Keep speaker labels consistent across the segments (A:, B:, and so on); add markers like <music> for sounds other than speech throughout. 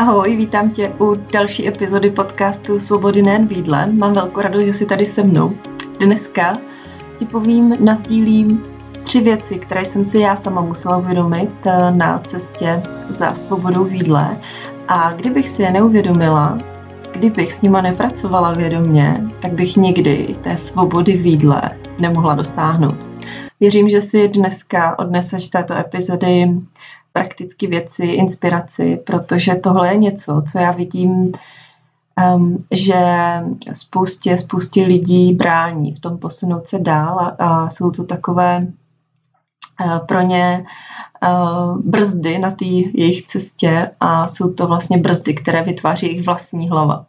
A: Ahoj, vítám tě u další epizody podcastu Svobody nejen v jídle. Mám velkou radost, že jsi tady se mnou. Dneska ti povím, nazdílím tři věci, které jsem si já sama musela uvědomit eh, na cestě za svobodou v jídle. A kdybych si je neuvědomila, kdybych s nima nepracovala vědomě, tak bych nikdy té svobody v jídle nemohla dosáhnout. Věřím, že si dneska odneseš této epizody praktické věci, inspiraci, protože tohle je něco, co já vidím, um, že spoustě, spoustě lidí brání v tom posunout se dál a, a jsou to takové uh, pro ně uh, brzdy na té jejich cestě a jsou to vlastně brzdy, které vytváří jejich vlastní hlava.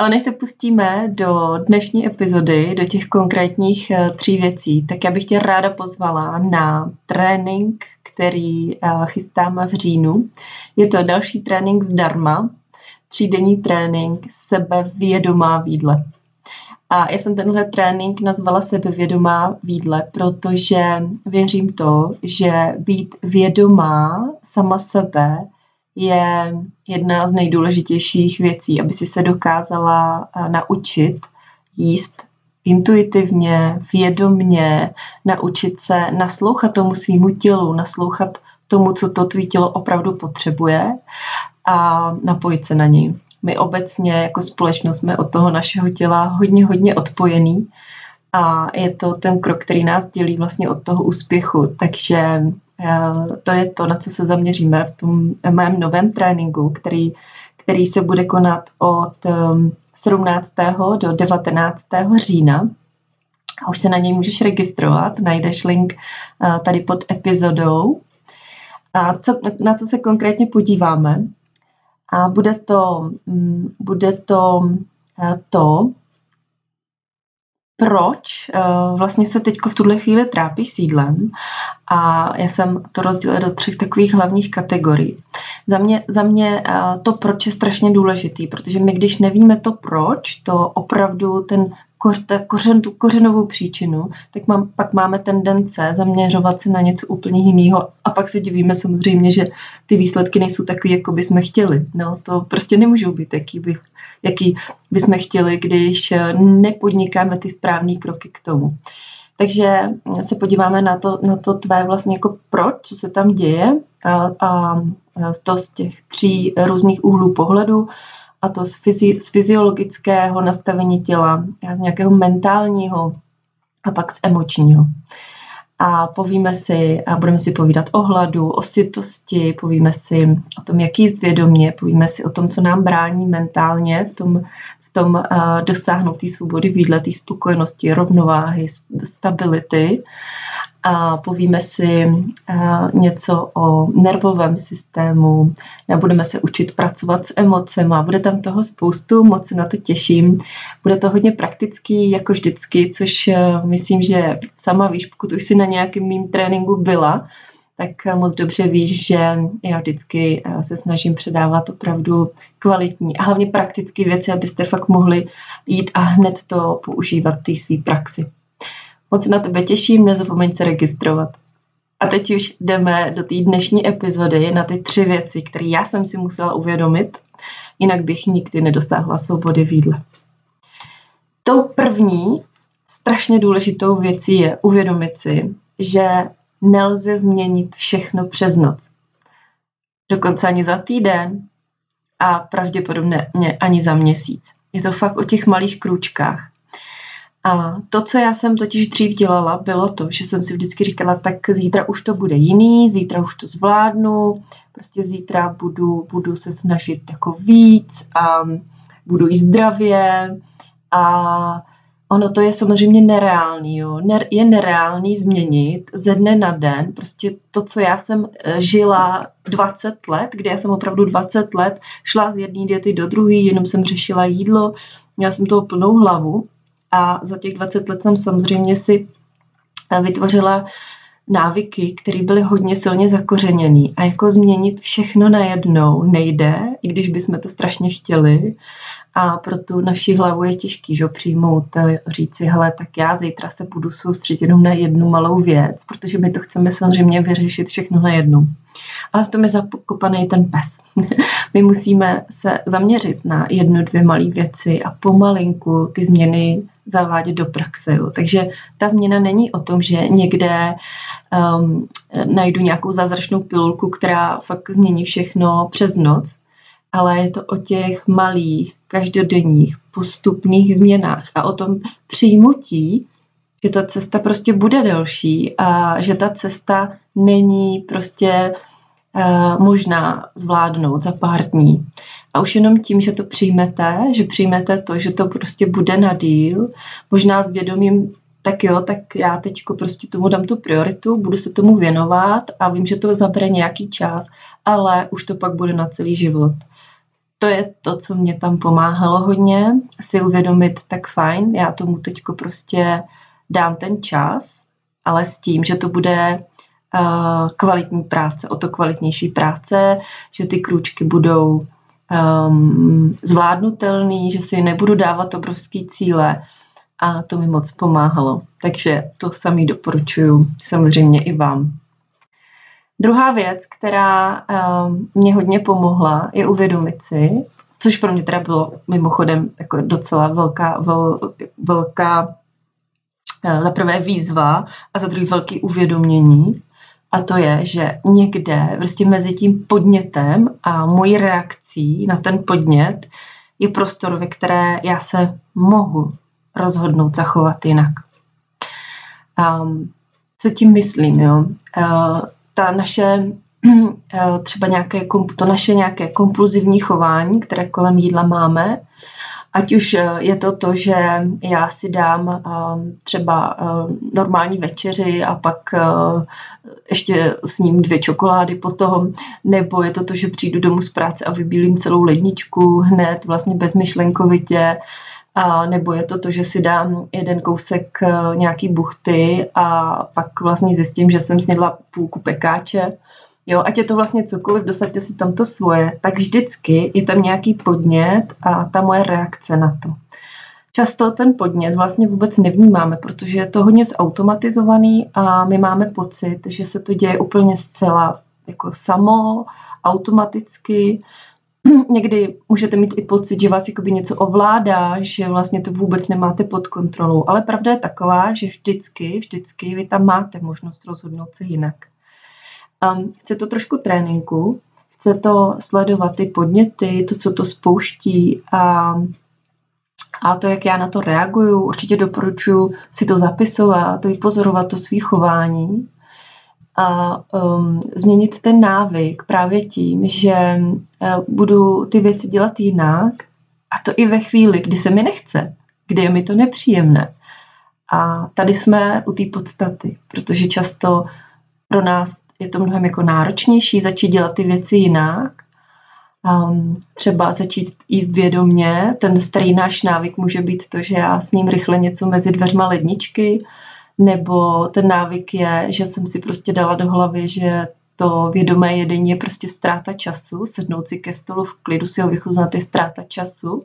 A: Ale než se pustíme do dnešní epizody, do těch konkrétních uh, tří věcí, tak já bych tě ráda pozvala na trénink který eh, chystáme v říjnu. Je to další trénink zdarma, třídenní trénink sebevědomá výdle. A já jsem tenhle trénink nazvala sebevědomá výdle, protože věřím to, že být vědomá sama sebe je jedna z nejdůležitějších věcí, aby si se dokázala eh, naučit jíst intuitivně, vědomně, naučit se naslouchat tomu svýmu tělu, naslouchat tomu, co to tvý tělo opravdu potřebuje a napojit se na něj. My obecně jako společnost jsme od toho našeho těla hodně, hodně odpojený a je to ten krok, který nás dělí vlastně od toho úspěchu. Takže to je to, na co se zaměříme v tom mém novém tréninku, který, který se bude konat od 17. do 19. října. A už se na něj můžeš registrovat, najdeš link eh, tady pod epizodou. A co, na co se konkrétně podíváme? A bude to, mm, bude to eh, to, proč uh, vlastně se teď v tuhle chvíli trápí sídlem a já jsem to rozdělila do třech takových hlavních kategorií. Za mě, za mě uh, to proč je strašně důležitý, protože my když nevíme to proč, to opravdu ten kořen, tu kořenovou příčinu, tak mám, pak máme tendence zaměřovat se na něco úplně jiného a pak se divíme samozřejmě, že ty výsledky nejsou takové, jako bychom chtěli. No, to prostě nemůžou být, jaký, bych, jaký bychom chtěli, když nepodnikáme ty správné kroky k tomu. Takže se podíváme na to, na to tvé vlastně jako proč, co se tam děje a, a to z těch tří různých úhlů pohledu a to z, fyzi, z fyziologického nastavení těla, z nějakého mentálního a pak z emočního. A povíme si, a budeme si povídat o hladu, o sytosti, povíme si o tom, jak jíst vědomě, povíme si o tom, co nám brání mentálně v tom, v tom uh, dosáhnout té svobody výdle, té spokojenosti, rovnováhy, stability a povíme si něco o nervovém systému, budeme se učit pracovat s emocemi, bude tam toho spoustu, moc se na to těším. Bude to hodně praktický, jako vždycky, což myslím, že sama víš, pokud už si na nějakém mým tréninku byla, tak moc dobře víš, že já vždycky se snažím předávat opravdu kvalitní a hlavně praktické věci, abyste fakt mohli jít a hned to používat v té své praxi. Moc na tebe těším, nezapomeň se registrovat. A teď už jdeme do té dnešní epizody na ty tři věci, které já jsem si musela uvědomit, jinak bych nikdy nedosáhla svobody v jídle. Tou první strašně důležitou věcí je uvědomit si, že nelze změnit všechno přes noc. Dokonce ani za týden a pravděpodobně ani za měsíc. Je to fakt o těch malých krůčkách. A to, co já jsem totiž dřív dělala, bylo to, že jsem si vždycky říkala, tak zítra už to bude jiný, zítra už to zvládnu, prostě zítra budu, budu se snažit jako víc a budu jíst zdravě a ono to je samozřejmě nereálný, jo. Je nereálný změnit ze dne na den prostě to, co já jsem eh, žila 20 let, kde já jsem opravdu 20 let šla z jedné diety do druhé, jenom jsem řešila jídlo, měla jsem toho plnou hlavu a za těch 20 let jsem samozřejmě si vytvořila návyky, které byly hodně silně zakořeněný a jako změnit všechno najednou nejde, i když bychom to strašně chtěli a pro tu naši hlavu je těžký, že přijmout, eh, říci, hele, tak já zítra se budu soustředit jenom na jednu malou věc, protože my to chceme samozřejmě vyřešit všechno na jednu. Ale v tom je zakopaný ten pes. <laughs> my musíme se zaměřit na jednu, dvě malé věci a pomalinku ty změny zavádět do praxe. Jo. Takže ta změna není o tom, že někde um, najdu nějakou zázračnou pilulku, která fakt změní všechno přes noc, ale je to o těch malých, každodenních, postupných změnách a o tom přijmutí, že ta cesta prostě bude delší a že ta cesta není prostě uh, možná zvládnout za pár dní. A už jenom tím, že to přijmete, že přijmete to, že to prostě bude na díl, možná s vědomím, tak jo, tak já teď prostě tomu dám tu prioritu, budu se tomu věnovat a vím, že to zabere nějaký čas, ale už to pak bude na celý život. To je to, co mě tam pomáhalo hodně, si uvědomit, tak fajn, já tomu teď prostě dám ten čas, ale s tím, že to bude uh, kvalitní práce, o to kvalitnější práce, že ty krůčky budou um, zvládnutelný, že si nebudu dávat obrovský cíle a to mi moc pomáhalo. Takže to samý doporučuju samozřejmě i vám. Druhá věc, která um, mě hodně pomohla, je uvědomit si, což pro mě teda bylo mimochodem jako docela velká, vel, velká uh, za prvé výzva a za druhé velký uvědomění. A to je, že někde prostě mezi tím podnětem a mojí reakcí na ten podnět je prostor, ve které já se mohu rozhodnout zachovat jinak. Um, co tím myslím, jo? Uh, ta naše <clears throat> eh, třeba nějaké, to naše nějaké kompulzivní chování, které kolem jídla máme, ať už eh, je to to, že já si dám eh, třeba normální večeři a pak ještě s ním dvě čokolády potom, nebo je to to, že přijdu domů z práce a vybílím celou ledničku hned, vlastně bezmyšlenkovitě, a nebo je to to, že si dám jeden kousek eh, nějaký buchty a pak vlastně zjistím, že jsem snědla půlku pekáče. Jo, ať je to vlastně cokoliv, dosaďte si tam to svoje, tak vždycky je tam nějaký podnět a ta moje reakce na to. Často ten podnět vlastně vůbec nevnímáme, protože je to hodně zautomatizovaný a my máme pocit, že se to děje úplně zcela jako samo, automaticky <clears throat> někdy můžete mít i pocit, že vás jakoby něco ovládá, že vlastně to vůbec nemáte pod kontrolou. Ale pravda je taková, že vždycky, vždycky vy tam máte možnost rozhodnout se jinak. Um, chce to trošku tréninku, chce to sledovat ty podněty, to, co to spouští a, a to, jak já na to reaguju. Určitě doporučuji si to zapisovat, vypozorovat to svý chování a um, změnit ten návyk právě tím, že uh, budu ty věci dělat jinak a to i ve chvíli, kdy se mi nechce, kdy je mi to nepříjemné. A tady jsme u té podstaty, protože často pro nás je to mnohem jako náročnější začít dělat ty věci jinak. Um, třeba začít jíst vědomě, ten starý náš návyk může být to, že já s ním rychle něco mezi dveřma ledničky, nebo ten návyk je, že jsem si prostě dala do hlavy, že to vědomé jedení je prostě ztráta času, sednout si ke stolu v klidu si ho vychutnat je ztráta času.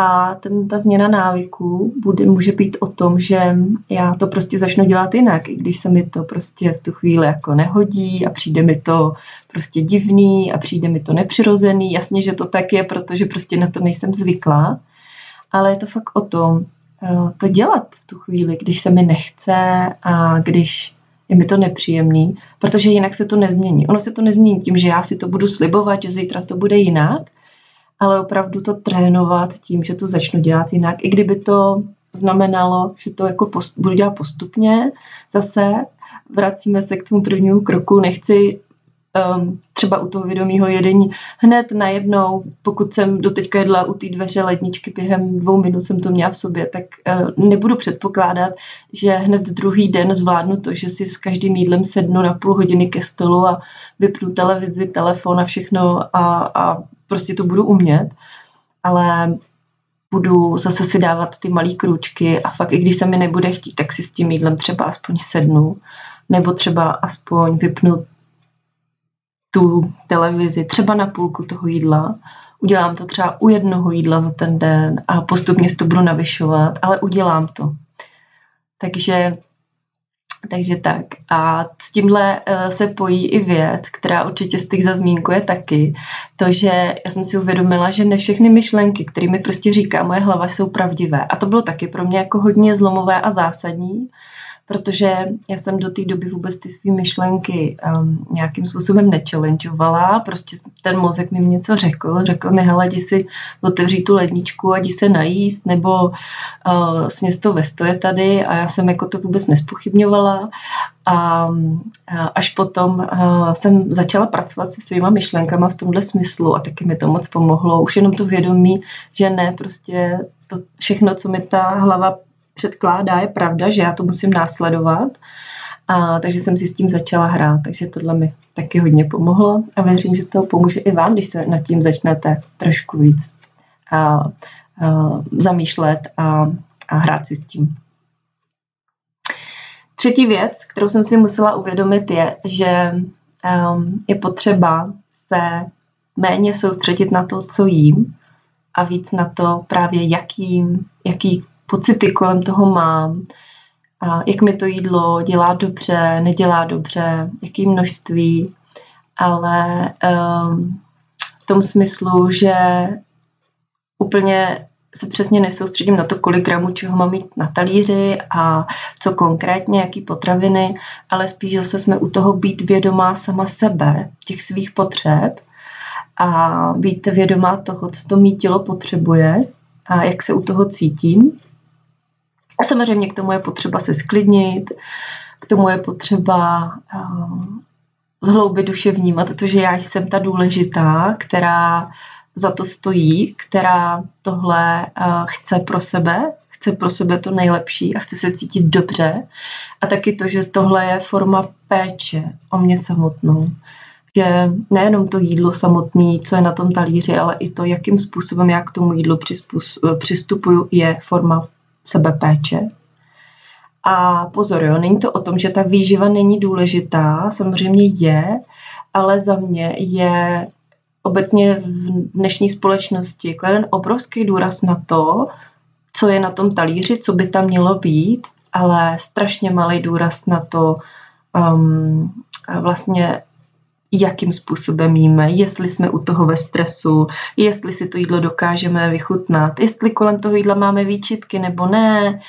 A: A ten, ta změna návyků bude, může být o tom, že já to prostě začnu dělat jinak, i když se mi to prostě v tu chvíli jako nehodí a přijde mi to prostě divný a přijde mi to nepřirozený. Jasně, že to tak je, protože prostě na to nejsem zvyklá, ale je to fakt o tom, Eh, to dělat v tu chvíli, když se mi nechce a když je mi to nepříjemný, protože jinak se to nezmění. Ono se to nezmění tím, že já si to budu slibovat, že zítra to bude jinak, ale opravdu to trénovat tím, že to začnu dělat jinak, i kdyby to znamenalo, že to jako post, budu dělat postupně, zase vracíme se k tomu prvnímu kroku, nechci um, třeba u toho vědomího jedení hned najednou, pokud jsem doteďka jedla u té dveře ledničky během dvou minut jsem to měla v sobě, tak uh, nebudu předpokládat, že hned druhý den zvládnu to, že si s každým jídlem sednu na půl hodiny ke stolu a vypnu televizi, telefon a všechno a, a prostě to budu umět. Ale budu zase si dávat ty malé krůčky a fakt i když se mi nebude chtít, tak si s tím jídlem třeba aspoň sednu nebo třeba aspoň vypnu tu televizi třeba na půlku toho jídla. Udělám to třeba u jednoho jídla za ten den a postupně si to budu navyšovat, ale udělám to. Takže takže tak. A s tímhle eh, se pojí i věc, která určitě z těch za zmínku je taky. To, že já jsem si uvědomila, že ne všechny myšlenky, kterými prostě říká moje hlava, jsou pravdivé. A to bylo taky pro mě jako hodně zlomové a zásadní, protože já jsem do té doby vůbec ty své myšlenky um, nějakým způsobem nechallengeovala, prostě ten mozek mi něco řekl, řekl mi, hele, jdi si otevří tu ledničku a jdi se najíst, nebo uh, sněz to ve stoje tady. A já jsem jako to vůbec nespochybňovala. A až potom uh, jsem začala pracovat se svýma myšlenkama v tomhle smyslu a taky mi to moc pomohlo, už jenom to vědomí, že ne, prostě to všechno, co mi ta hlava předkládá, je pravda, že já to musím následovat. A, takže jsem si s tím začala hrát, takže tohle mi taky hodně pomohlo a věřím, že to pomůže i vám, když se nad tím začnete trošku víc a, a, zamýšlet a, a hrát si s tím. Třetí věc, kterou jsem si musela uvědomit, je, že um, je potřeba se méně soustředit na to, co jím a víc na to právě, jaký, jaký pocity kolem toho mám, a jak mi to jídlo dělá dobře, nedělá dobře, jaký množství, ale um, v tom smyslu, že úplně se přesně nesoustředím na to, kolik gramů čeho mám mít na talíři a co konkrétně, jaký potraviny, ale spíš zase jsme u toho být vědomá sama sebe, těch svých potřeb a být vědomá toho, co to mý tělo potřebuje a jak se u toho cítím a samozřejmě k tomu je potřeba se sklidnit, k tomu je potřeba uh, zhloubit duše vnímat to, že já jsem ta důležitá, která za to stojí, která tohle uh, chce pro sebe, chce pro sebe to nejlepší a chce se cítit dobře. A taky to, že tohle je forma péče o mě samotnou. Že nejenom to jídlo samotné, co je na tom talíři, ale i to, jakým způsobem já k tomu jídlu přistupuju, je forma sebepéče. A pozor, jo, není to o tom, že ta výživa není důležitá, samozřejmě je, ale za mě je obecně v dnešní společnosti kladen obrovský důraz na to, co je na tom talíři, co by tam mělo být, ale strašně malý důraz na to, um, vlastně jakým způsobem jíme, jestli jsme u toho ve stresu, jestli si to jídlo dokážeme vychutnat, jestli kolem toho jídla máme výčitky nebo ne,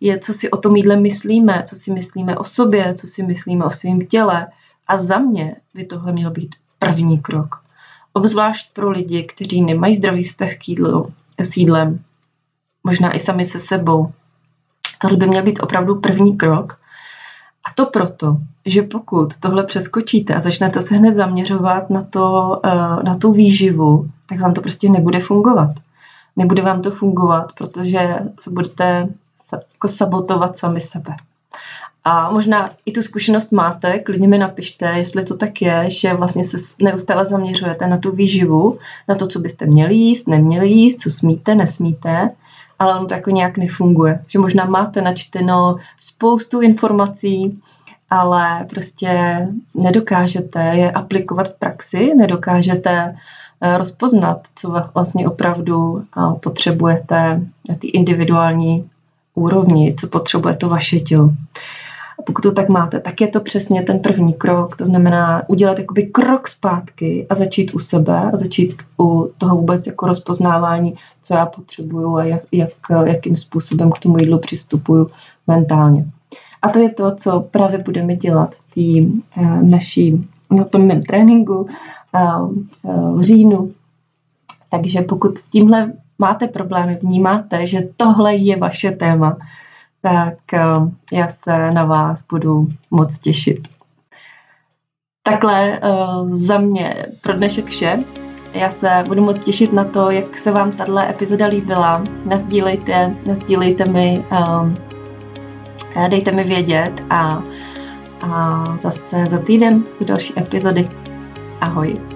A: je, co si o tom jídle myslíme, co si myslíme o sobě, co si myslíme o svém těle. A za mě by tohle měl být první krok. Obzvlášť pro lidi, kteří nemají zdravý vztah k jídlu, s jídlem, možná i sami se sebou. Tohle by měl být opravdu první krok, a to proto, že pokud tohle přeskočíte a začnete se hned zaměřovat na, to, eh, na tu výživu, tak vám to prostě nebude fungovat. Nebude vám to fungovat, protože se budete jako sabotovat sami sebe. A možná i tu zkušenost máte, klidně mi napište, jestli to tak je, že vlastně se neustále zaměřujete na tu výživu, na to, co byste měli jíst, neměli jíst, co smíte, nesmíte ale ono to jako nějak nefunguje. Že možná máte načteno spoustu informací, ale prostě nedokážete je aplikovat v praxi, nedokážete eh, rozpoznat, co vlastně opravdu eh, potřebujete na té individuální úrovni, co potřebuje to vaše tělo. A pokud to tak máte, tak je to přesně ten první krok, to znamená udělat jakoby krok zpátky a začít u sebe a začít u toho vůbec jako rozpoznávání, co já potřebuju a jak, jak, jakým způsobem k tomu jídlu přistupuju mentálně. A to je to, co právě budeme dělat v té uh, naší, na tom mém tréninku uh, v říjnu. Takže pokud s tímhle máte problémy, vnímáte, že tohle je vaše téma, tak eh, já se na vás budu moc těšit. Takhle za mě pro dnešek vše. Já se budu moc těšit na to, jak se vám tahle epizoda líbila. Nazdílejte, nazdílejte mi, um, dejte mi vědět a, a zase za týden u další epizody. Ahoj.